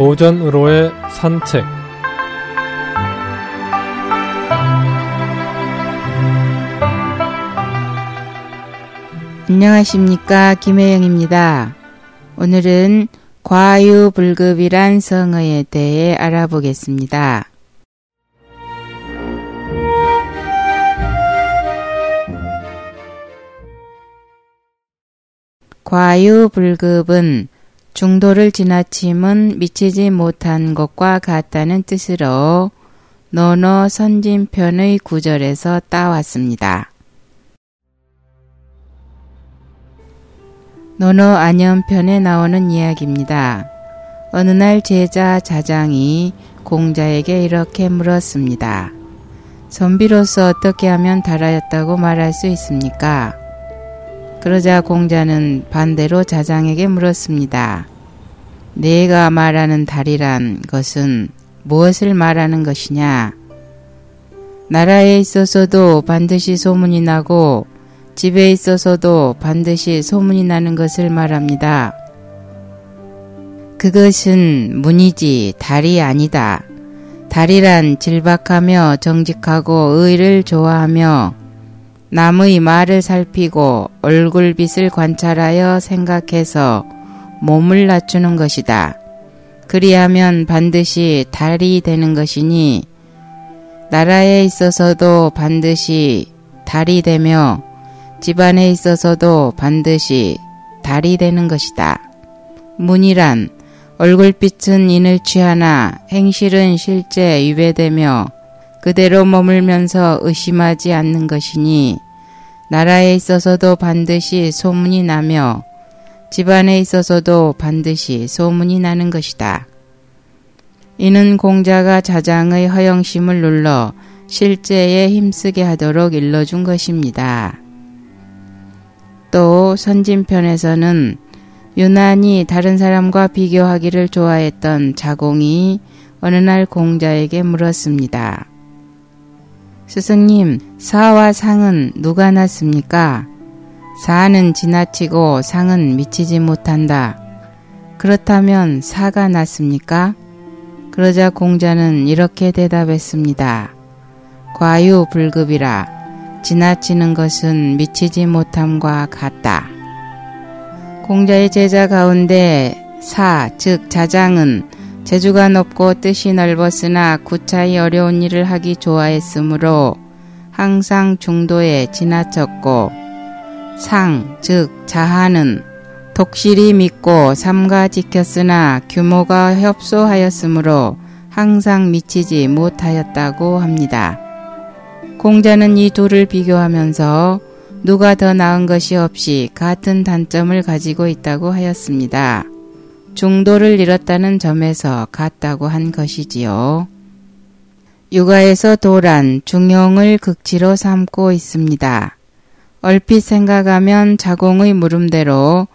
오전으로의 산책 안녕하십니까 김혜영입니다. 오늘은 과유불급이란 성어에 대해 알아보겠습니다. 과유불급은 중도를 지나침은 미치지 못한 것과 같다는 뜻으로 논어 선진편의 구절에서 따왔습니다. 논어 안연편에 나오는 이야기입니다. 어느 날 제자 자장이 공자에게 이렇게 물었습니다. 선비로서 어떻게 하면 달하였다고 말할 수 있습니까? 그러자 공자는 반대로 자장에게 물었습니다. 내가 말하는 달이란 것은 무엇을 말하는 것이냐? 나라에 있어서도 반드시 소문이 나고 집에 있어서도 반드시 소문이 나는 것을 말합니다. 그것은 문이지 달이 아니다. 달이란 질박하며 정직하고 의를 좋아하며 남의 말을 살피고 얼굴빛을 관찰하여 생각해서 몸을 낮추는 것이다. 그리하면 반드시 달이 되는 것이니 나라에 있어서도 반드시 달이 되며 집안에 있어서도 반드시 달이 되는 것이다. 문이란 얼굴빛은 인을 취하나 행실은 실제 위배되며 그대로 머물면서 의심하지 않는 것이니 나라에 있어서도 반드시 소문이 나며 집안에 있어서도 반드시 소문이 나는 것이다. 이는 공자가 자장의 허영심을 눌러 실제에 힘쓰게 하도록 일러준 것입니다. 또 선진편에서는 유난히 다른 사람과 비교하기를 좋아했던 자공이 어느 날 공자에게 물었습니다. 스승님, 사와 상은 누가 났습니까? 사는 지나치고 상은 미치지 못한다. 그렇다면 사가 낫습니까? 그러자 공자는 이렇게 대답했습니다. 과유불급이라 지나치는 것은 미치지 못함과 같다. 공자의 제자 가운데 사, 즉 자장은 재주가 높고 뜻이 넓었으나 구차히 어려운 일을 하기 좋아했으므로 항상 중도에 지나쳤고 상, 즉 자하는 독실히 믿고 삼가 지켰으나 규모가 협소하였으므로 항상 미치지 못하였다고 합니다. 공자는 이 둘을 비교하면서 누가 더 나은 것이 없이 같은 단점을 가지고 있다고 하였습니다. 중도를 잃었다는 점에서 같다고 한 것이지요. 육아에서 도란 중용을 극치로 삼고 있습니다. 얼핏 생각하면 자공의 물음대로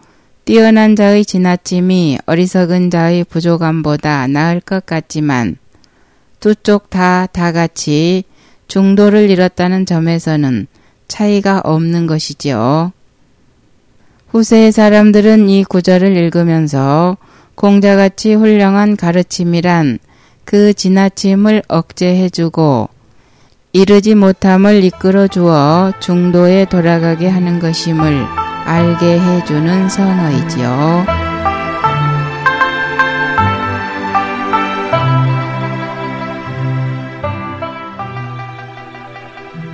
뛰어난 자의 지나침이 어리석은 자의 부족함보다 나을 것 같지만 두 쪽 다 다같이 중도를 잃었다는 점에서는 차이가 없는 것이지요. 후세의 사람들은 이 구절을 읽으면서 공자같이 훌륭한 가르침이란 그 지나침을 억제해주고 이르지 못함을 이끌어 주어 중도에 돌아가게 하는 것임을 알게 해주는 선어이지요.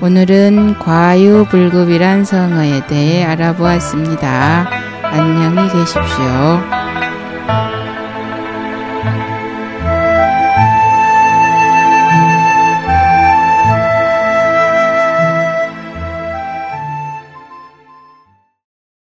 오늘은 과유불급이란 성어에 대해 알아보았습니다. 안녕히 계십시오.